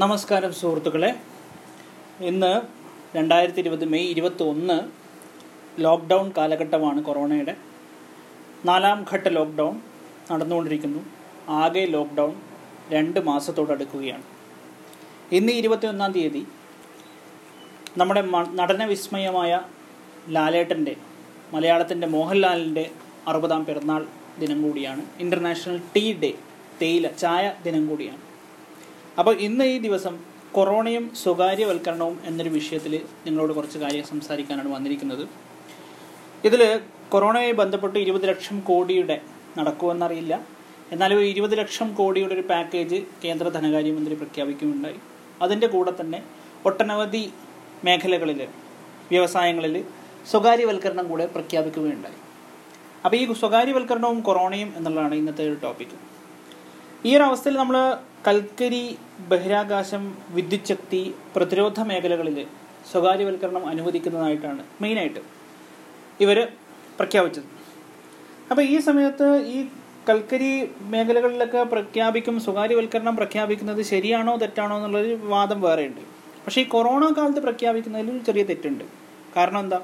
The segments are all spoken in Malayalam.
നമസ്കാരം സുഹൃത്തുക്കളെ. ഇന്ന് രണ്ടായിരത്തി ഇരുപത് മെയ് ഇരുപത്തി ഒന്ന് ലോക്ക്ഡൗൺ കാലഘട്ടമാണ് കൊറോണയുടെ. നാലാം ഘട്ട ലോക്ക്ഡൗൺ നടന്നുകൊണ്ടിരിക്കുന്നു. ആകെ ലോക്ക്ഡൗൺ രണ്ട് മാസത്തോടടുക്കുകയാണ്. ഇന്ന് ഇരുപത്തിയൊന്നാം തീയതി നമ്മുടെ നടന വിസ്മയമായ ലാലേട്ടന്റെ മലയാളത്തിന്റെ മോഹൻലാലിന്റെ അറുപതാം പിറന്നാൾ ദിനം കൂടിയാണ്. ഇന്റർനാഷണൽ ടീ ഡേ തേയില ചായ ദിനം കൂടിയാണ്. അപ്പോൾ ഇന്ന് ഈ ദിവസം കൊറോണയും സ്വകാര്യവൽക്കരണവും എന്നൊരു വിഷയത്തിൽ നിങ്ങളോട് കുറച്ച് കാര്യം സംസാരിക്കാനാണ് വന്നിരിക്കുന്നത്. ഇതിൽ കൊറോണയുമായി ബന്ധപ്പെട്ട് ഇരുപത് ലക്ഷം കോടിയുടെ നടക്കുമെന്നറിയില്ല. എന്നാലും ഇരുപത് ലക്ഷം കോടിയുടെ ഒരു പാക്കേജ് കേന്ദ്ര ധനകാര്യമന്ത്രി പ്രഖ്യാപിക്കുകയുണ്ടായി. അതിന്റെ കൂടെ തന്നെ ഒട്ടനവധി മേഖലകളിൽ വ്യവസായങ്ങളിൽ സ്വകാര്യവൽക്കരണം കൂടെ പ്രഖ്യാപിക്കുകയുണ്ടായി. അപ്പോൾ ഈ സ്വകാര്യവൽക്കരണവും കൊറോണയും എന്നുള്ളതാണ് ഇന്നത്തെ ഒരു ടോപ്പിക് ഈ ഒരു അവസ്ഥയിൽ നമ്മൾ കൽക്കരി ബഹിരാകാശം വിദ്യുത് ശക്തി പ്രതിരോധ മേഖലകളിൽ സ്വകാര്യവൽക്കരണം അനുവദിക്കുന്നതായിട്ടാണ് മെയിനായിട്ട് ഇവർ പ്രഖ്യാപിച്ചത്. അപ്പോൾ ഈ സമയത്ത് ഈ കൽക്കരി മേഖലകളിലൊക്കെ പ്രഖ്യാപിക്കും സ്വകാര്യവൽക്കരണം പ്രഖ്യാപിക്കുന്നത് ശരിയാണോ തെറ്റാണോ എന്നുള്ളൊരു വാദം വേറെയുണ്ട്. പക്ഷേ ഈ കൊറോണ കാലത്ത് പ്രഖ്യാപിക്കുന്നതിൽ ചെറിയ തെറ്റുണ്ട്. കാരണം എന്താ?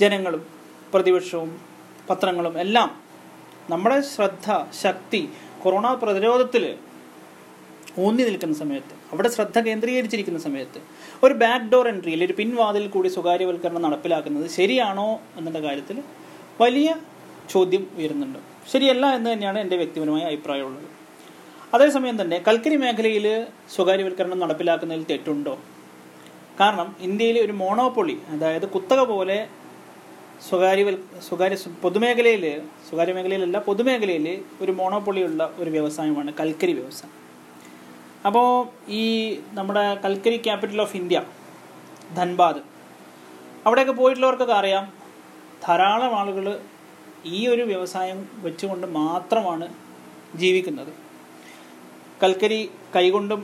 ജനങ്ങളും പ്രതിപക്ഷവും പത്രങ്ങളും എല്ലാം നമ്മുടെ ശ്രദ്ധ ശക്തി കൊറോണ പ്രതിരോധത്തിൽ ഊന്നി നിൽക്കുന്ന സമയത്ത് അവിടെ ശ്രദ്ധ കേന്ദ്രീകരിച്ചിരിക്കുന്ന സമയത്ത് ഒരു ബാക്ക് ഡോർ എൻട്രിയിൽ ഒരു പിൻവാതിൽ കൂടി സ്വകാര്യവൽക്കരണം നടപ്പിലാക്കുന്നത് ശരിയാണോ എന്നുള്ള കാര്യത്തിൽ വലിയ ചോദ്യം ഉയരുന്നുണ്ട്. ശരിയല്ല എന്ന് തന്നെയാണ് എന്റെ വ്യക്തിപരമായ അഭിപ്രായമുള്ളത്. അതേസമയം തന്നെ കൽക്കരി മേഖലയിൽ സ്വകാര്യവൽക്കരണം നടപ്പിലാക്കുന്നതിൽ തെറ്റുണ്ടോ? കാരണം ഇന്ത്യയിലെ ഒരു മോണോപ്പൊളി അതായത് കുത്തക പോലെ സ്വകാര്യവൽ സ്വകാര്യ പൊതുമേഖലയിൽ സ്വകാര്യ മേഖലയിലല്ല പൊതുമേഖലയിൽ ഒരു മോണോപ്പൊളിയുള്ള ഒരു വ്യവസായമാണ് കൽക്കരി വ്യവസായം. അപ്പോൾ ഈ നമ്മുടെ കൽക്കരി ക്യാപിറ്റൽ ഓഫ് ഇന്ത്യ ധൻബാദ് അവിടെയൊക്കെ പോയിട്ടുള്ളവർക്കൊക്കെ അറിയാം ധാരാളം ആളുകൾ ഈ ഒരു വ്യവസായം വെച്ചുകൊണ്ട് മാത്രമാണ് ജീവിക്കുന്നത്. കൽക്കരി കൈകൊണ്ടും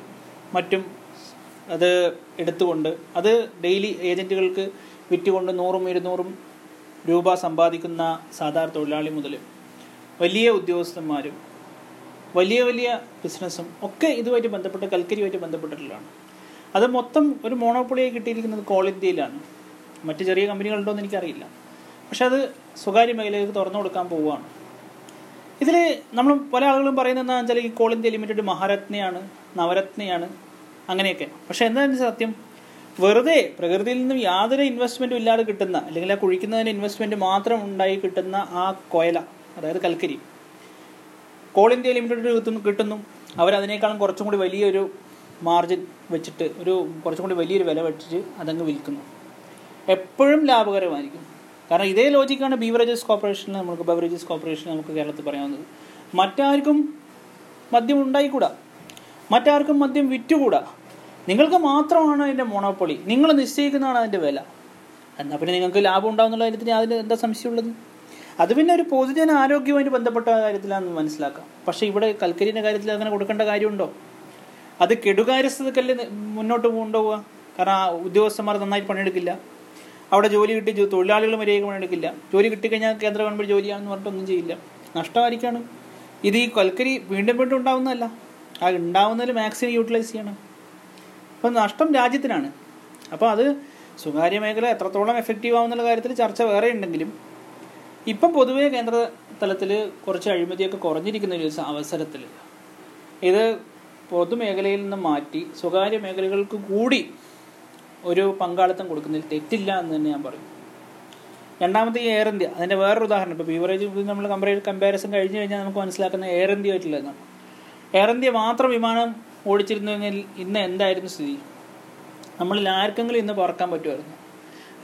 മറ്റും അത് എടുത്തുകൊണ്ട് അത് ഡെയിലി ഏജന്റുകൾക്ക് വിറ്റുകൊണ്ട് നൂറും ഇരുന്നൂറും രൂപ സമ്പാദിക്കുന്ന സാധാരണ തൊഴിലാളി മുതൽ വലിയ ഉദ്യോഗസ്ഥന്മാരും വലിയ വലിയ ബിസിനസ്സും ഒക്കെ ഇതുമായിട്ട് ബന്ധപ്പെട്ട് കൽക്കരിയുമായിട്ട് ബന്ധപ്പെട്ടിട്ടുള്ളതാണ്. അത് മൊത്തം ഒരു മോണോപ്പൊളിയായി കിട്ടിയിരിക്കുന്നത് കോൾ ഇന്ത്യയിലാണ്. മറ്റ് ചെറിയ കമ്പനികളുണ്ടോ എന്ന് എനിക്കറിയില്ല. പക്ഷെ അത് സ്വകാര്യ മേഖലയിലേക്ക് തുറന്നു കൊടുക്കാൻ പോവുകയാണ്. ഇതിൽ നമ്മൾ പല ആളുകളും പറയുന്നത് എന്താണെന്ന് വെച്ചാൽ ഈ കോൾ ഇന്ത്യ ലിമിറ്റഡ് മഹാരത്നയാണ് നവരത്നയാണ് അങ്ങനെയൊക്കെ. പക്ഷെ എന്താണ് സത്യം വെറുതെ പ്രകൃതിയിൽ നിന്നും യാതൊരു ഇൻവെസ്റ്റ്മെന്റും ഇല്ലാതെ കിട്ടുന്ന അല്ലെങ്കിൽ ആ കുഴിക്കുന്നതിന് ഇൻവെസ്റ്റ്മെന്റ് മാത്രം ഉണ്ടായി കിട്ടുന്ന ആ കൊയല അതായത് കൽക്കരി. കോൾ ഇന്ത്യ ലിമിറ്റഡ് കിട്ടുന്നു കിട്ടുന്നു. അവരതിനേക്കാളും കുറച്ചും കൂടി വലിയൊരു മാർജിൻ വെച്ചിട്ട് ഒരു കുറച്ചും കൂടി വലിയൊരു വില വെച്ചിട്ട് അതങ്ങ് വിൽക്കുന്നു. എപ്പോഴും ലാഭകരമായിരിക്കും. കാരണം ഇതേ ലോജിക്കാണ് ബീവറേജസ് കോർപ്പറേഷനിൽ നമുക്ക് ബവറേജസ് കോർപ്പറേഷൻ നമുക്ക് കേരളത്തിൽ പറയാവുന്നത് മറ്റാർക്കും മദ്യം ഉണ്ടായിക്കൂടാ. മറ്റാർക്കും മദ്യം വിറ്റുകൂടാ. നിങ്ങൾക്ക് മാത്രമാണ് അതിന്റെ മോണോപ്പൊളി നിങ്ങൾ നിശ്ചയിക്കുന്നതാണ് അതിന്റെ വില. എന്നാൽ പിന്നെ നിങ്ങൾക്ക് ലാഭം ഉണ്ടാവുന്നുള്ള കാര്യത്തിന് അതിന് എന്താ സംശയമുള്ളത്? അത് പിന്നെ ഒരു പൊതുജന ആരോഗ്യവുമായിട്ട് ബന്ധപ്പെട്ട കാര്യത്തിലാണെന്ന് മനസ്സിലാക്കാം. പക്ഷേ ഇവിടെ കൽക്കരിന്റെ കാര്യത്തിൽ അങ്ങനെ കൊടുക്കേണ്ട കാര്യമുണ്ടോ? അത് കെടുകാര്യസ്ഥതക്കല്ലേ മുന്നോട്ട് കൊണ്ടുപോവുക. കാരണം ഉദ്യോഗസ്ഥന്മാർ നന്നായി പണിയെടുക്കില്ല. അവിടെ ജോലി കിട്ടി തൊഴിലാളികൾ മര്യാദയ്ക്ക് പണിയെടുക്കില്ല. ജോലി കിട്ടിക്കഴിഞ്ഞാൽ കേന്ദ്ര ഗവൺമെന്റ് ജോലിയാണെന്ന് പറഞ്ഞിട്ടൊന്നും ചെയ്യില്ല. നഷ്ടമായിരിക്കാണ്. ഇത് ഈ കൽക്കരി വീണ്ടും വീണ്ടും ഉണ്ടാവുന്നതല്ല. ആ ഉണ്ടാവുന്നതിൽ മാക്സിമം യൂട്ടിലൈസ് ചെയ്യണം. അപ്പം നഷ്ടം രാജ്യത്തിനാണ്. അപ്പോൾ അത് സ്വകാര്യ മേഖല എത്രത്തോളം എഫക്റ്റീവ് ആവുന്നുള്ള കാര്യത്തിൽ ചർച്ച വേറെ ഉണ്ടെങ്കിലും ഇപ്പം പൊതുവേ കേന്ദ്ര തലത്തിൽ കുറച്ച് അഴിമതിയൊക്കെ കുറഞ്ഞിരിക്കുന്ന ഒരു അവസരത്തിൽ ഇത് പൊതുമേഖലയിൽ നിന്ന് മാറ്റി സ്വകാര്യ മേഖലകൾക്ക് കൂടി ഒരു പങ്കാളിത്തം കൊടുക്കുന്നതിൽ തെറ്റില്ല എന്ന് തന്നെ ഞാൻ പറയും. രണ്ടാമത്തെ ഈ എയർ ഇന്ത്യ അതിന്റെ വേറൊരു ഉദാഹരണം ഇപ്പോൾ ബീവറേജ് നമ്മൾ കമ്പയർ കമ്പാരിസൺ കഴിഞ്ഞ് കഴിഞ്ഞാൽ നമുക്ക് മനസ്സിലാക്കുന്ന എയർ ഇന്ത്യ ആയിട്ടുള്ളതാണ് എയർ ഇന്ത്യ മാത്രം വിമാനം ഓടിച്ചിരുന്നെങ്കിൽ ഇന്ന് എന്തായിരുന്നു സ്ഥിതി? നമ്മളിൽ ആർക്കെങ്കിലും ഇന്ന് പറക്കാൻ പറ്റുമായിരുന്നു?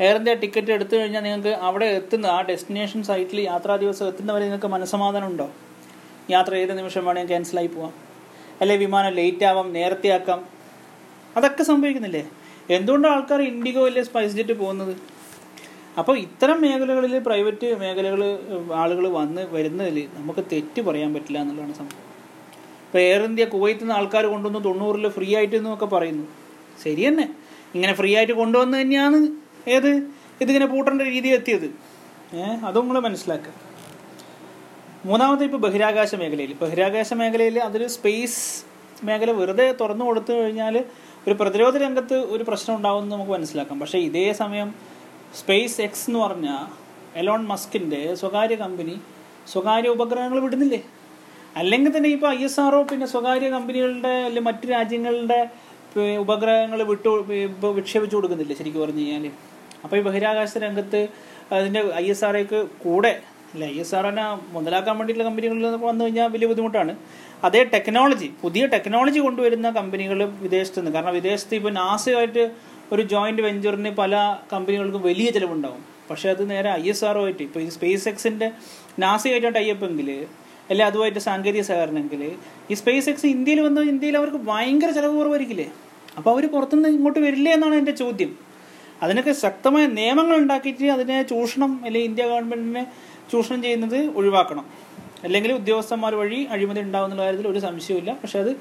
എയർ ഇന്ത്യ ടിക്കറ്റ് എടുത്തു കഴിഞ്ഞാൽ നിങ്ങൾക്ക് അവിടെ എത്തുന്ന ആ ഡെസ്റ്റിനേഷൻ സൈറ്റിൽ യാത്രാ ദിവസം എത്തുന്നവരെ നിങ്ങൾക്ക് മനസ്സമാധാനം ഉണ്ടോ? യാത്ര ഏത് നിമിഷം വേണമെങ്കിൽ ക്യാൻസലായി പോവാം. അല്ലെ വിമാനം ലേറ്റ് ആവാം നേരത്തെ ആക്കാം. അതൊക്കെ സംഭവിക്കുന്നില്ലേ? എന്തുകൊണ്ടാണ് ആൾക്കാർ ഇൻഡിഗോ അല്ലെ സ്പൈസ് ജെറ്റ് പോകുന്നത്? അപ്പോൾ ഇത്തരം മേഖലകളിൽ പ്രൈവറ്റ് മേഖലകൾ ആളുകൾ വന്ന് വരുന്നതിൽ നമുക്ക് തെറ്റ് പറയാൻ പറ്റില്ല എന്നുള്ളതാണ് സംഭവം. ഇപ്പോൾ എയർ ഇന്ത്യ കുവൈത്തിൽ നിന്ന് ആൾക്കാർ കൊണ്ടുവന്ന് തൊണ്ണൂറിൽ ഫ്രീ ആയിട്ട് എന്നൊക്കെ പറയുന്നു. ശരി തന്നെ. ഇങ്ങനെ ഫ്രീ ആയിട്ട് കൊണ്ടുവന്ന് തന്നെയാണ് ഏത്? ഇതിങ്ങനെ പൂട്ടേണ്ട രീതി എത്തിയത്. ഏഹ് അതും നിങ്ങൾ മനസ്സിലാക്കുക മൂന്നാമത്തെ ഇപ്പോൾ ബഹിരാകാശ മേഖലയിൽ. ബഹിരാകാശ മേഖലയിൽ അതൊരു സ്പേസ് മേഖല വെറുതെ തുറന്നു കൊടുത്തു കഴിഞ്ഞാൽ ഒരു പ്രതിരോധ രംഗത്ത് ഒരു പ്രശ്നം ഉണ്ടാവുമെന്ന് നമുക്ക് മനസ്സിലാക്കാം. പക്ഷേ ഇതേ സമയം സ്പേസ് എക്സ് എന്ന് പറഞ്ഞാൽ എലോൺ മസ്കിന്റെ സ്വകാര്യ കമ്പനി സ്വകാര്യ ഉപഗ്രഹങ്ങൾ വിടുന്നില്ലേ? അല്ലെങ്കിൽ തന്നെ ഇപ്പോൾ ഐ എസ് ആർഒ പിന്നെ സ്വകാര്യ കമ്പനികളുടെ അല്ലെങ്കിൽ മറ്റു രാജ്യങ്ങളുടെ ഉപഗ്രഹങ്ങൾ വിട്ടു ഇപ്പൊ വിക്ഷേപിച്ചു കൊടുക്കുന്നില്ല ശരിക്കും പറഞ്ഞു കഴിഞ്ഞാൽ അപ്പോൾ ഈ ബഹിരാകാശ രംഗത്ത് അതിന്റെ ഐ എസ് ആർഒക്ക് കൂടെ അല്ല ഐ എസ് ആർഒനെ മുതലാക്കാൻ വേണ്ടിയിട്ടുള്ള കമ്പനികളിൽ വന്നു കഴിഞ്ഞാൽ വലിയ ബുദ്ധിമുട്ടാണ്. അതേ ടെക്നോളജി പുതിയ ടെക്നോളജി കൊണ്ടുവരുന്ന കമ്പനികൾ വിദേശത്ത് നിന്ന് കാരണം വിദേശത്ത് ഇപ്പോൾ നാസയുമായിട്ട് ഒരു ജോയിന്റ് വെഞ്ചറിന് പല കമ്പനികൾക്കും വലിയ ചിലവുണ്ടാവും. പക്ഷേ അത് നേരെ ഐ എസ് ആർ ആയിട്ട് ഇപ്പോൾ ഈ സ്പേസ് എക്സിന്റെ ടൈപ്പ് ടൈപ്പെങ്കിൽ അല്ലെ അതുമായിട്ട് സാങ്കേതിക സഹകരണമെങ്കിൽ ഈ സ്പേസ് എക്സ് ഇന്ത്യയിൽ വന്ന ഇന്ത്യയിൽ അവർക്ക് ഭയങ്കര ചിലവ് കുറവായിരിക്കില്ലേ അപ്പോൾ അവർ പുറത്തുനിന്ന് ഇങ്ങോട്ട് വരില്ലേ എന്നാണ് എന്റെ ചോദ്യം. അതിനൊക്കെ ശക്തമായ നിയമങ്ങൾ ഉണ്ടാക്കിയിട്ട് അതിനെ ചൂഷണം അല്ലെങ്കിൽ ഇന്ത്യ ഗവൺമെന്റിനെ ചൂഷണം ചെയ്യുന്നത് ഒഴിവാക്കണം. അല്ലെങ്കിൽ ഉദ്യോഗസ്ഥന്മാർ വഴി അഴിമതി ഉണ്ടാകുന്ന കാര്യത്തിൽ ഒരു സംശയമില്ല പക്ഷെ അത്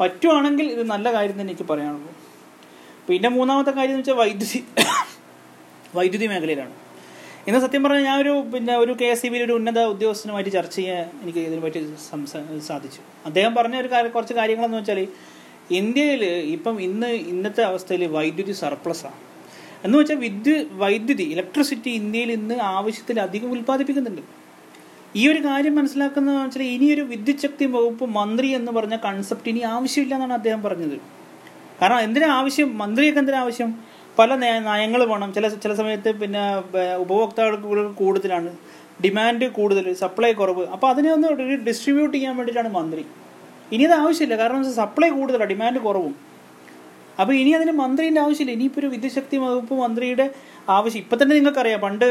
പറ്റുവാണെങ്കിൽ ഇത് നല്ല കാര്യം തന്നെ എനിക്ക് പറയാനുള്ളൂ. പിന്നെ മൂന്നാമത്തെ കാര്യം എന്ന് വെച്ചാൽ വൈദ്യുതി വൈദ്യുതി മേഖലയിലാണ്. ഇന്ന് സത്യം പറഞ്ഞാൽ ഞാൻ ഒരു പിന്നെ ഒരു കെ എസ് സി ബിയിൽ ഒരു ഉന്നത ഉദ്യോഗസ്ഥനുമായിട്ട് ചർച്ച ചെയ്യാൻ എനിക്ക് ഇതിനെ പറ്റി സംസാ സാധിച്ചു. അദ്ദേഹം പറഞ്ഞ ഒരു കാര്യം കുറച്ച് കാര്യങ്ങളെന്ന് വെച്ചാൽ ഇന്ത്യയിൽ ഇപ്പം ഇന്ന് ഇന്നത്തെ അവസ്ഥയിൽ വൈദ്യുതി സർപ്ലസാണ് എന്ന് വെച്ചാൽ വിദ്യു വൈദ്യുതി ഇലക്ട്രിസിറ്റി ഇന്ത്യയിൽ ഇന്ന് ആവശ്യത്തിലധികം ഉൽപ്പാദിപ്പിക്കുന്നുണ്ട്. ഈ ഒരു കാര്യം മനസ്സിലാക്കുന്നതെന്ന് വെച്ചാൽ ഇനിയൊരു വിദ്യുത് ശക്തി വകുപ്പ് മന്ത്രി എന്ന് പറഞ്ഞ കൺസെപ്റ്റ് ഇനി ആവശ്യമില്ല എന്നാണ് അദ്ദേഹം പറഞ്ഞത്. കാരണം എന്തിനാ ആവശ്യം? മന്ത്രിയൊക്കെ എന്തിനാ ആവശ്യം? പല നയങ്ങൾ വേണം. ചില ചില സമയത്ത് പിന്നെ ഉപഭോക്താക്കൾക്ക് കൂടുതലാണ്. ഡിമാൻഡ് കൂടുതൽ സപ്ലൈ കുറവ്. അപ്പോൾ അതിനെ ഒന്ന് ഡിസ്ട്രിബ്യൂട്ട് ചെയ്യാൻ വേണ്ടിയിട്ടാണ് മന്ത്രി. ഇനി അത് ആവശ്യമില്ല. കാരണം സപ്ലൈ കൂടുതലാണ് ഡിമാൻഡ് കുറവും. അപ്പോൾ ഇനി അതിന് മന്ത്രിന്റെ ആവശ്യമില്ല. ഇനിയിപ്പോൾ ഒരു വിദ്യശക്തി വകുപ്പ് മന്ത്രിയുടെ ആവശ്യം. ഇപ്പം തന്നെ നിങ്ങൾക്കറിയാം പണ്ട്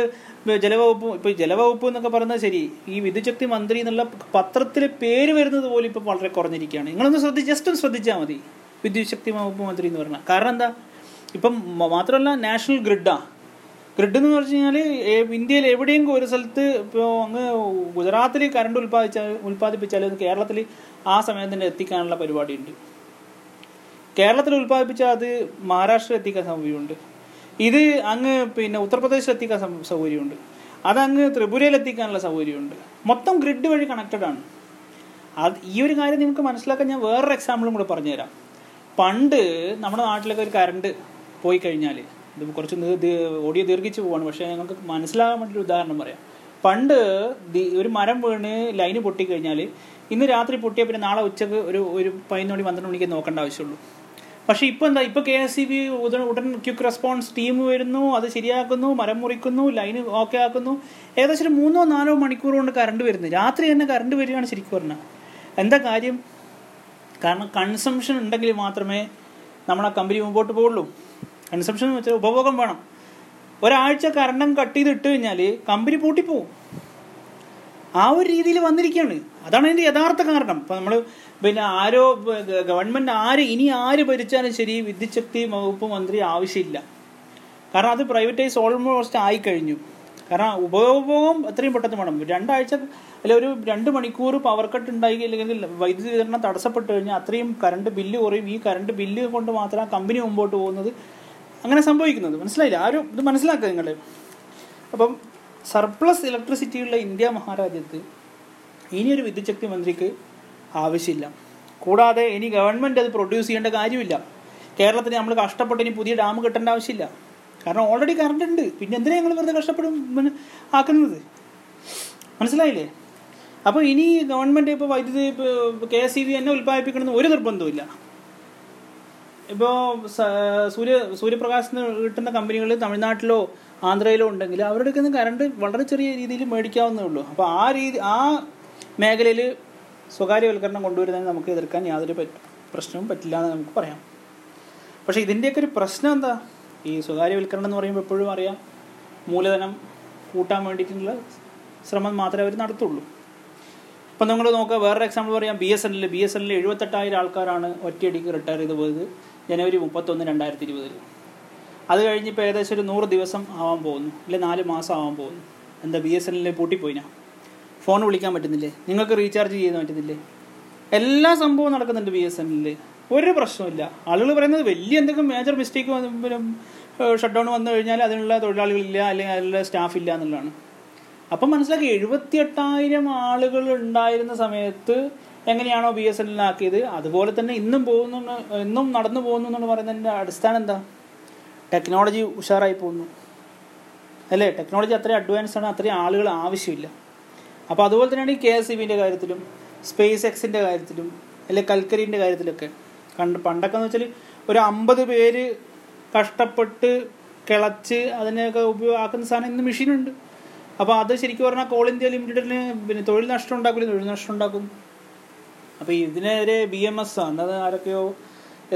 ജലവകുപ്പ് ഇപ്പോൾ ജലവകുപ്പ് എന്നൊക്കെ പറയുന്നത് ശരി ഈ വിദ്യശക്തി മന്ത്രി എന്നുള്ള പത്രത്തിൽ പേര് വരുന്നത് പോലും ഇപ്പോൾ വളരെ കുറഞ്ഞിരിക്കുകയാണ്. നിങ്ങളൊന്ന് ശ്രദ്ധിച്ച് ജസ്റ്റ് ഒന്ന് ശ്രദ്ധിച്ചാൽ മതി. വിദ്യുശക്തി വകുപ്പ് മന്ത്രി എന്ന് പറഞ്ഞാൽ. കാരണം എന്താ? ഇപ്പം മാത്രമല്ല നാഷണൽ ഗ്രിഡാണ് ഗ്രിഡ്. എന്ന് പറഞ്ഞു കഴിഞ്ഞാൽ ഇന്ത്യയിൽ എവിടെയെങ്കിലും ഒരു സ്ഥലത്ത് ഇപ്പോൾ അങ്ങ് ഗുജറാത്തിൽ കറണ്ട് ഉൽപ്പാദിച്ചാൽ ഉൽപ്പാദിപ്പിച്ചാൽ കേരളത്തിൽ ആ സമയത്ത് തന്നെ എത്തിക്കാനുള്ള പരിപാടിയുണ്ട്. കേരളത്തിൽ ഉൽപ്പാദിപ്പിച്ചാൽ അത് മഹാരാഷ്ട്രയിൽ എത്തിക്കാൻ സൗകര്യമുണ്ട്. ഇത് അങ്ങ് പിന്നെ ഉത്തർപ്രദേശിൽ എത്തിക്കാൻ സൗകര്യമുണ്ട്. അതങ്ങ് ത്രിപുരയിൽ എത്തിക്കാനുള്ള സൗകര്യമുണ്ട്. മൊത്തം ഗ്രിഡ് വഴി കണക്റ്റഡ് ആണ്. അത് ഈ ഒരു കാര്യം നിങ്ങൾക്ക് മനസ്സിലാക്കാൻ ഞാൻ വേറൊരു എക്സാമ്പിളും കൂടെ പറഞ്ഞുതരാം. പണ്ട് നമ്മുടെ നാട്ടിലൊക്കെ ഒരു കറണ്ട് പോയി കഴിഞ്ഞാൽ ഇത് കുറച്ച് ഓടിയോ ദീർഘിച്ച് പോവാണ്. പക്ഷേ ഞങ്ങൾക്ക് മനസ്സിലാകാൻ വേണ്ടി ഉദാഹരണം പറയാം. പണ്ട് ഒരു മരം വീണ് ലൈന് പൊട്ടിക്കഴിഞ്ഞാൽ ഇന്ന് രാത്രി പൊട്ടിയാൽ പിന്നെ നാളെ ഉച്ചയ്ക്ക് ഒരു ഒരു പതിനൊന്ന് മണി പന്ത്രണ്ട് മണിക്ക് നോക്കേണ്ട ആവശ്യമുള്ളൂ. പക്ഷേ ഇപ്പോൾ എന്താ ഇപ്പോൾ കെ എസ് ബി ഉടൻ ഉടൻ ക്യുക്ക് റെസ്പോൺസ് ടീം വരുന്നു അത് ശരിയാക്കുന്നു മരം മുറിക്കുന്നു ലൈന് ഓക്കെ ആക്കുന്നു. ഏകദേശം ഒരു മൂന്നോ നാലോ മണിക്കൂർ കൊണ്ട് കറണ്ട് വരുന്നു. രാത്രി തന്നെ കറണ്ട് വരികയാണ് ശരിക്കും പറഞ്ഞാൽ എന്താ കാര്യം? കാരണം കൺസംഷൻ ഉണ്ടെങ്കിൽ മാത്രമേ നമ്മളെ കമ്പനി മുമ്പോട്ട് പോകുള്ളൂ കൺസംഷൻ എന്ന് വെച്ചാൽ ഉപഭോഗം വേണം. ഒരാഴ്ച കറണ്ടം കട്ട് ചെയ്ത് ഇട്ട് കഴിഞ്ഞാൽ കമ്പനി പൂട്ടിപ്പോവും. ആ ഒരു രീതിയിൽ വന്നിരിക്കുകയാണ്. അതാണ് അതിന്റെ യഥാർത്ഥ കാരണം. ഇപ്പം നമ്മൾ പിന്നെ ആരോ ഗവൺമെന്റ് ആര് ഇനി ആര് ഭരിച്ചാലും ശരി വിദ്യുച്ഛക്തി വകുപ്പ് മന്ത്രി ആവശ്യമില്ല. കാരണം അത് പ്രൈവറ്റൈസ് ഓൾമോസ്റ്റ് ആയിക്കഴിഞ്ഞു. കാരണം ഉപഭോഗം എത്രയും പെട്ടെന്ന് വേണം. രണ്ടാഴ്ച അല്ലെ ഒരു രണ്ട് മണിക്കൂർ പവർ കട്ട് ഉണ്ടായി അല്ലെങ്കിൽ വൈദ്യുതി വിതരണം തടസ്സപ്പെട്ട് കഴിഞ്ഞാൽ അത്രയും കറണ്ട് ബില്ല് കുറയും. ഈ കറണ്ട് ബില്ല് കൊണ്ട് മാത്രം കമ്പനി മുമ്പോട്ട് പോകുന്നത് അങ്ങനെ സംഭവിക്കുന്നത്. മനസ്സിലായില്ല? ആരും ഇത് മനസ്സിലാക്കുക നിങ്ങൾ അപ്പം സർപ്ലസ് ഇലക്ട്രിസിറ്റിയുള്ള ഇന്ത്യ മഹാരാജ്യത്ത് ഇനിയൊരു വിദ്യുച്ഛക്തി മന്ത്രിക്ക് ആവശ്യമില്ല. കൂടാതെ ഇനി ഗവൺമെന്റ് അത് പ്രൊഡ്യൂസ് ചെയ്യേണ്ട കാര്യമില്ല. കേരളത്തിന് നമ്മൾ കഷ്ടപ്പെട്ട് ഇനി പുതിയ ഡാം കെട്ടേണ്ട ആവശ്യമില്ല. കാരണം ഓൾറെഡി കറണ്ട് ഉണ്ട്. പിന്നെ എന്തിനാ ഞങ്ങൾ വെറുതെ കഷ്ടപ്പെടും ആക്കുന്നത്? മനസ്സിലായില്ലേ? അപ്പോൾ ഇനി ഗവൺമെന്റ് ഇപ്പോൾ വൈദ്യുതി കെ എസ് ഇ ബി തന്നെ ഉൽപ്പാദിപ്പിക്കണമെന്ന് ഒരു ഇപ്പോൾ സൂര്യ സൂര്യപ്രകാശത്തിന് കിട്ടുന്ന കമ്പനികൾ തമിഴ്നാട്ടിലോ ആന്ധ്രയിലോ ഉണ്ടെങ്കിൽ അവരുടെ അടുക്കുന്ന കറണ്ട് വളരെ ചെറിയ രീതിയിൽ മേടിക്കാവുന്നേ ഉള്ളൂ. അപ്പോൾ ആ രീതി ആ മേഖലയിൽ സ്വകാര്യവൽക്കരണം കൊണ്ടുവരുന്നതിന് നമുക്ക് എതിർക്കാൻ യാതൊരു പ്രശ്നവും പറ്റില്ല എന്ന് നമുക്ക് പറയാം. പക്ഷേ ഇതിന്റെയൊക്കെ ഒരു പ്രശ്നം എന്താ? ഈ സ്വകാര്യവൽക്കരണം എന്ന് പറയുമ്പോൾ എപ്പോഴും അറിയാം മൂലധനം കൂട്ടാൻ വേണ്ടിയിട്ടുള്ള ശ്രമം മാത്രമേ അവർ നടത്തുള്ളൂ. ഇപ്പം നിങ്ങൾ നോക്കുക വേറൊരു എക്സാമ്പിൾ പറയാം B S N L B S N L എഴുപത്തെട്ടായിരം ആൾക്കാരാണ് ഒറ്റയടിക്ക് റിട്ടയർ ചെയ്ത് പോയത്. ജനുവരി മുപ്പത്തൊന്ന് രണ്ടായിരത്തി ഇരുപതിൽ അത് കഴിഞ്ഞിപ്പോൾ ഏകദേശം ഒരു നൂറ് ദിവസം ആവാൻ പോകുന്നു. അല്ലെ നാല് മാസം ആവാൻ പോകുന്നു. എന്താ ബി എസ് എൻ എല്ലിൽ പൂട്ടിപ്പോയിനാ? ഫോൺ വിളിക്കാൻ പറ്റുന്നില്ലേ? നിങ്ങൾക്ക് റീചാർജ് ചെയ്യാൻ പറ്റുന്നില്ലേ? എല്ലാ സംഭവവും നടക്കുന്നുണ്ട് ബി എസ് എൻ എല്ലിൽ ഒരു പ്രശ്നമില്ല ആളുകൾ പറയുന്നത് വലിയ എന്തെങ്കിലും മേജർ മിസ്റ്റേക്ക് ഷട്ട് ഡൗൺ വന്നു കഴിഞ്ഞാൽ അതിനുള്ള തൊഴിലാളികളില്ല അല്ലെങ്കിൽ അതിനുള്ള സ്റ്റാഫ് ഇല്ല എന്നുള്ളതാണ്. അപ്പം മനസ്സിലാക്കി എഴുപത്തി എട്ടായിരം ആളുകൾ ഉണ്ടായിരുന്ന സമയത്ത് എങ്ങനെയാണോ ബി എസ് എൻ ആക്കിയത്? അതുപോലെ തന്നെ ഇന്നും പോകുന്നു ഇന്നും നടന്നു പോകുന്നു എന്ന് പറയുന്നതിന്റെ അടിസ്ഥാനം എന്താ? ടെക്നോളജി ഉഷാറായി പോകുന്നു. അല്ലേ? ടെക്നോളജി അത്രയും അഡ്വാൻസ് ആണ് അത്രയും ആളുകൾ ആവശ്യമില്ല. അപ്പോൾ അതുപോലെ തന്നെയാണ് ഈ കെ എസ് ഇ ബിന്റെ കാര്യത്തിലും സ്പേസ് എക്സിന്റെ കാര്യത്തിലും അല്ലെ കൽക്കരിന്റെ കാര്യത്തിലൊക്കെ. കണ്ട് പണ്ടൊക്കെ എന്ന് വെച്ചാൽ ഒരു അമ്പത് പേര് കഷ്ടപ്പെട്ട് കിളച്ച് അതിനെയൊക്കെ ഉപയോഗമാക്കുന്ന സാധനം ഇന്ന് മെഷീനുണ്ട് അപ്പോൾ അത് ശരിക്കും പറഞ്ഞാൽ കോൾ ഇന്ത്യ ലിമിറ്റഡിന് പിന്നെ തൊഴിൽ നഷ്ടം ഉണ്ടാക്കില്ല തൊഴിൽ നഷ്ടം ഉണ്ടാക്കും. അപ്പോൾ ഇതിനെതിരെ ബി എം എസ് എന്നത് ആരൊക്കെയോ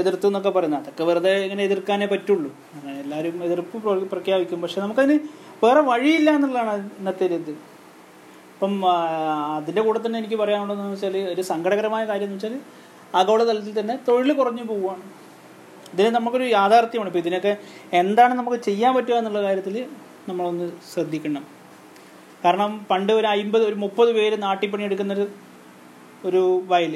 എതിർത്തു എന്നൊക്കെ പറയുന്നത്. അതൊക്കെ വെറുതെ ഇങ്ങനെ എതിർക്കാനേ പറ്റുള്ളൂ. എല്ലാവരും എതിർപ്പ് പ്രഖ്യാപിക്കും. പക്ഷെ നമുക്കതിന് വേറെ വഴിയില്ല എന്നുള്ളതാണ് ഇന്നത്തെ ഒരു ഇത്. അപ്പം അതിന്റെ കൂടെ തന്നെ എനിക്ക് പറയാനുള്ളതെന്ന് വെച്ചാൽ ഒരു സങ്കടകരമായ കാര്യം എന്ന് വെച്ചാൽ ആഗോളതലത്തിൽ തന്നെ തൊഴിൽ കുറഞ്ഞു പോവുകയാണ്. ഇതിന് നമുക്കൊരു യാഥാർത്ഥ്യമാണ്. ഇപ്പോൾ ഇതിനൊക്കെ എന്താണ് നമുക്ക് ചെയ്യാൻ പറ്റുക എന്നുള്ള കാര്യത്തിൽ നമ്മളൊന്ന് ശ്രദ്ധിക്കണം. കാരണം പണ്ട് ഒരു അമ്പത് ഒരു മുപ്പത് പേര് നാട്ടിപ്പണി എടുക്കുന്നൊരു ഒരു വയൽ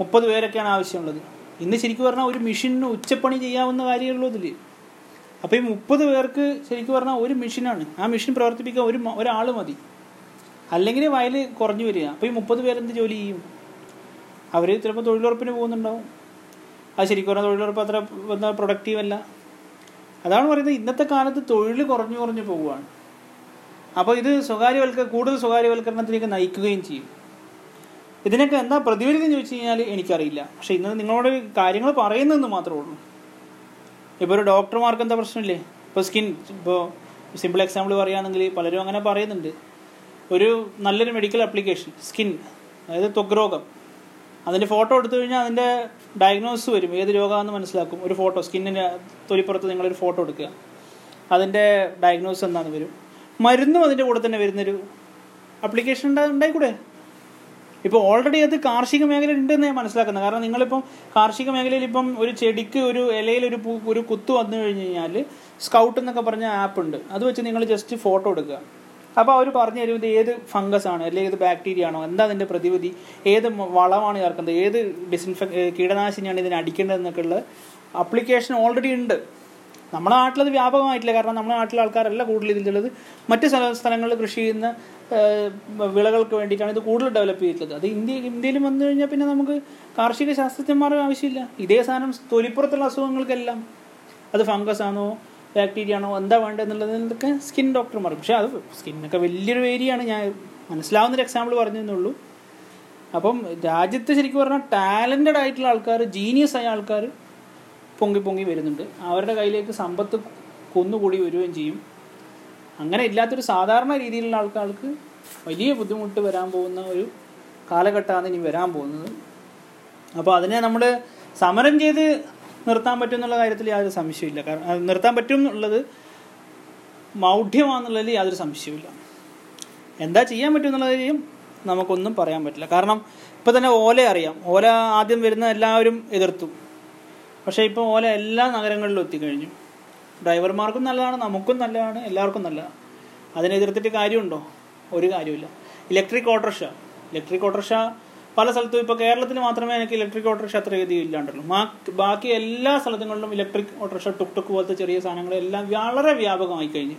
മുപ്പത് പേരൊക്കെയാണ് ആവശ്യമുള്ളത്. ഇന്ന് ശരിക്കും പറഞ്ഞാൽ ഒരു മെഷീനിന് ഉച്ചപ്പണി ചെയ്യാവുന്ന കാര്യമുള്ളൂ ഇതിൽ അപ്പോൾ ഈ മുപ്പത് പേർക്ക് ശരിക്കും പറഞ്ഞാൽ ഒരു മെഷീനാണ്. ആ മെഷീൻ പ്രവർത്തിപ്പിക്കാൻ ഒരു ഒരാൾ മതി. അല്ലെങ്കിൽ വയൽ കുറഞ്ഞു വരിക. അപ്പോൾ ഈ മുപ്പത് പേരെന്ത് ജോലി ചെയ്യും? അവർ ചിലപ്പോൾ തൊഴിലുറപ്പിന് പോകുന്നുണ്ടാവും. അത് ശരിക്കും പറഞ്ഞാൽ തൊഴിലുറപ്പ് അത്ര എന്താ പ്രൊഡക്റ്റീവ് അല്ല. അതാണ് പറയുന്നത് ഇന്നത്തെ കാലത്ത് തൊഴിൽ കുറഞ്ഞു കുറഞ്ഞു പോവുകയാണ്. അപ്പോൾ ഇത് സ്വകാര്യവൽക്ക കൂടുതൽ സ്വകാര്യവൽക്കരണത്തിലേക്ക് നയിക്കുകയും ചെയ്യും. ഇതിനൊക്കെ എന്താ പ്രതിഫലിతం ചോദിച്ചു കഴിഞ്ഞാൽ എനിക്കറിയില്ല. പക്ഷെ ഇന്ന് നിങ്ങളോട് കാര്യങ്ങൾ പറയുന്നതെന്ന് മാത്രമേ ഉള്ളൂ. ഇപ്പോൾ ഒരു ഡോക്ടർമാർക്ക് എന്താ പ്രശ്നമില്ലേ? ഇപ്പോൾ സ്കിൻ ഇപ്പോൾ സിമ്പിൾ എക്സാമ്പിൾ പറയുകയാണെങ്കിൽ പലരും അങ്ങനെ പറയുന്നുണ്ട്. ഒരു നല്ലൊരു മെഡിക്കൽ ആപ്ലിക്കേഷൻ സ്കിൻ അതായത് ത്വഗ് രോഗം അതിന്റെ ഫോട്ടോ എടുത്തു കഴിഞ്ഞാൽ അതിന്റെ ഡയഗ്നോസ് വരും. ഏത് രോഗമാണെന്ന് മനസ്സിലാക്കും. ഒരു ഫോട്ടോ സ്കിന്നിന്റെ തൊലിപ്പുറത്ത് നിങ്ങളൊരു ഫോട്ടോ എടുക്കുക. അതിന്റെ ഡയഗ്നോസ് എന്താണെന്ന് വരും. മരുന്നും അതിന്റെ കൂടെ തന്നെ വരുന്നൊരു അപ്ലിക്കേഷൻ ഉണ്ടാ ഉണ്ടായിക്കൂടെ? ഇപ്പോൾ ഓൾറെഡി അത് കാർഷിക മേഖലയിൽ ഉണ്ടെന്ന് ഞാൻ മനസ്സിലാക്കുന്നത് കാരണം നിങ്ങളിപ്പം കാർഷിക മേഖലയിൽ ഇപ്പം ഒരു ചെടിക്ക് ഒരു ഇലയിൽ ഒരു പൂ ഒരു കുത്ത് വന്നു കഴിഞ്ഞ് കഴിഞ്ഞാൽ സ്കൗട്ട് എന്നൊക്കെ പറഞ്ഞ ആപ്പ് ഉണ്ട്. അത് വെച്ച് നിങ്ങൾ ജസ്റ്റ് ഫോട്ടോ എടുക്കുക. അപ്പോൾ അവർ പറഞ്ഞു തരും ഇത് ഏത് ഫംഗസ് ആണ് അല്ലെങ്കിൽ ഇത് ബാക്ടീരിയ ആണോ എന്താ അതിന്റെ പ്രതിവിധി ഏത് വളമാണ് ചേർക്കുന്നത് ഏത് ഡിസിൻഫെ കീടനാശിനിയാണ് ഇതിന് അടിക്കേണ്ടതെന്നൊക്കെ ഉള്ള അപ്ലിക്കേഷൻ ഓൾറെഡി ഉണ്ട്. നമ്മുടെ നാട്ടിലത് വ്യാപകമായിട്ടില്ല. കാരണം നമ്മുടെ നാട്ടിലെ ആൾക്കാരല്ല കൂടുതൽ ഇതിലുള്ളത് മറ്റ് സ്ഥല സ്ഥലങ്ങളിൽ കൃഷി ചെയ്യുന്ന വിളകൾക്ക് വേണ്ടിയിട്ടാണ് ഇത് കൂടുതൽ ഡെവലപ്പ് ചെയ്തിട്ടുള്ളത്. അത് ഇന്ത്യ ഇന്ത്യയിൽ വന്നു കഴിഞ്ഞാൽ പിന്നെ നമുക്ക് കാർഷിക ശാസ്ത്രജ്ഞന്മാരുടെ ആവശ്യമില്ല. ഇതേ സാധനം തൊലിപ്പുറത്തുള്ള അസുഖങ്ങൾക്കെല്ലാം. അത് ഫംഗസ് ആണോ ബാക്ടീരിയ ആണോ എന്താ വേണ്ടതെന്നുള്ളതിനൊക്കെ സ്കിൻ ഡോക്ടർമാർ പക്ഷേ അത് സ്കിന്നൊക്കെ വലിയൊരു ഏരിയയാണ് ഞാൻ മനസ്സിലാവുന്നൊരു എക്സാമ്പിൾ പറഞ്ഞതെന്നുള്ളൂ അപ്പം രാജ്യത്ത് ശരിക്കും പറഞ്ഞാൽ ടാലന്റഡ് ആയിട്ടുള്ള ആൾക്കാർ ജീനിയസ് ആയ ആൾക്കാർ പൊങ്ങി പൊങ്ങി വരുന്നുണ്ട്. അവരുടെ കയ്യിലേക്ക് സമ്പത്ത് കുന്നുകൂടി വരികയും ചെയ്യും. അങ്ങനെ ഇല്ലാത്തൊരു സാധാരണ രീതിയിലുള്ള ആൾക്കാർക്ക് വലിയ ബുദ്ധിമുട്ട് വരാൻ പോകുന്ന ഒരു കാലഘട്ടമാണ് ഇനി വരാൻ പോകുന്നത്. അപ്പോൾ അതിനെ നമ്മൾ സമരം ചെയ്ത് നിർത്താൻ പറ്റും എന്നുള്ള കാര്യത്തിൽ യാതൊരു സംശയമില്ല കാരണം നിർത്താൻ പറ്റും എന്നുള്ളത് മൗഢ്യമാണെന്നുള്ളതിൽ യാതൊരു സംശയമില്ല എന്താ ചെയ്യാൻ പറ്റും എന്നുള്ളതിലും നമുക്കൊന്നും പറയാൻ പറ്റില്ല. കാരണം ഇപ്പം തന്നെ ഓല അറിയാം. ഓല ആദ്യം വരുന്ന എല്ലാവരും എതിർത്തു. പക്ഷേ ഇപ്പോൾ ഓല എല്ലാ നഗരങ്ങളിലും എത്തിക്കഴിഞ്ഞു. ഡ്രൈവർമാർക്കും നല്ലതാണ് നമുക്കും നല്ലതാണ് എല്ലാവർക്കും നല്ലതാണ്. അതിനെതിർത്തിട്ട് കാര്യമുണ്ടോ? ഒരു കാര്യമില്ല ഇലക്ട്രിക് ഓട്ടോറിക്ഷ. ഇലക്ട്രിക് ഓട്ടോറിക്ഷ പല സ്ഥലത്തും ഇപ്പോൾ കേരളത്തിൽ മാത്രമേ എനിക്ക് ഇലക്ട്രിക് ഓട്ടോറിക്ഷ അത്രയധികം ഇല്ലാണ്ടുള്ളൂ. മാ- ബാക്കി എല്ലാ സ്ഥലങ്ങളിലും ഇലക്ട്രിക് ഓട്ടോറിക്ഷ ടുക് ടുക്ക് പോലത്തെ ചെറിയ സാധനങ്ങളെല്ലാം വളരെ വ്യാപകമായി കഴിഞ്ഞു.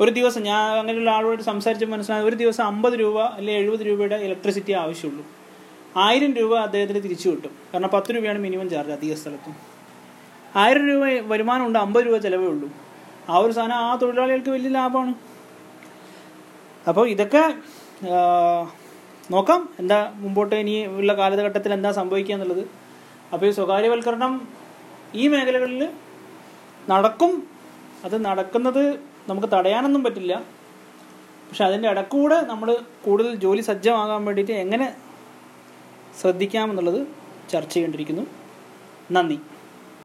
ഒരു ദിവസം ഞാൻ അങ്ങനെയുള്ള ആളോട് സംസാരിച്ച് മനസ്സിലായി ഒരു ദിവസം അമ്പത് രൂപ അല്ലെങ്കിൽ എഴുപത് രൂപയുടെ ഇലക്ട്രിസിറ്റി ആവശ്യമുള്ളൂ. ആയിരം രൂപ അദ്ദേഹത്തിന് തിരിച്ചു കിട്ടും. കാരണം പത്ത് രൂപയാണ് മിനിമം ചാർജ് അധിക സ്ഥലത്തും. ആയിരം രൂപ വരുമാനം ഉണ്ട് അമ്പത് രൂപ ചിലവേ ഉള്ളൂ. ആ ഒരു സാധനം ആ തൊഴിലാളികൾക്ക് വലിയ ലാഭമാണ്. അപ്പോൾ ഇതൊക്കെ നോക്കാം എന്താ മുമ്പോട്ട് ഇനി ഉള്ള കാലഘട്ടത്തിൽ എന്താ സംഭവിക്കുക എന്നുള്ളത്. അപ്പോൾ ഈ സ്വകാര്യവൽക്കരണം ഈ മേഖലകളിൽ നടക്കും. അത് നടക്കുന്നത് നമുക്ക് തടയാനൊന്നും പറ്റില്ല. പക്ഷെ അതിന്റെ ഇടക്കൂടെ നമ്മൾ കൂടുതൽ ജോലി സജ്ജമാകാൻ വേണ്ടിയിട്ട് എങ്ങനെ ശ്രദ്ധിക്കാമെന്നുള്ളത് ചർച്ച ചെയ്യേണ്ടിയിരിക്കുന്നു. നന്ദി.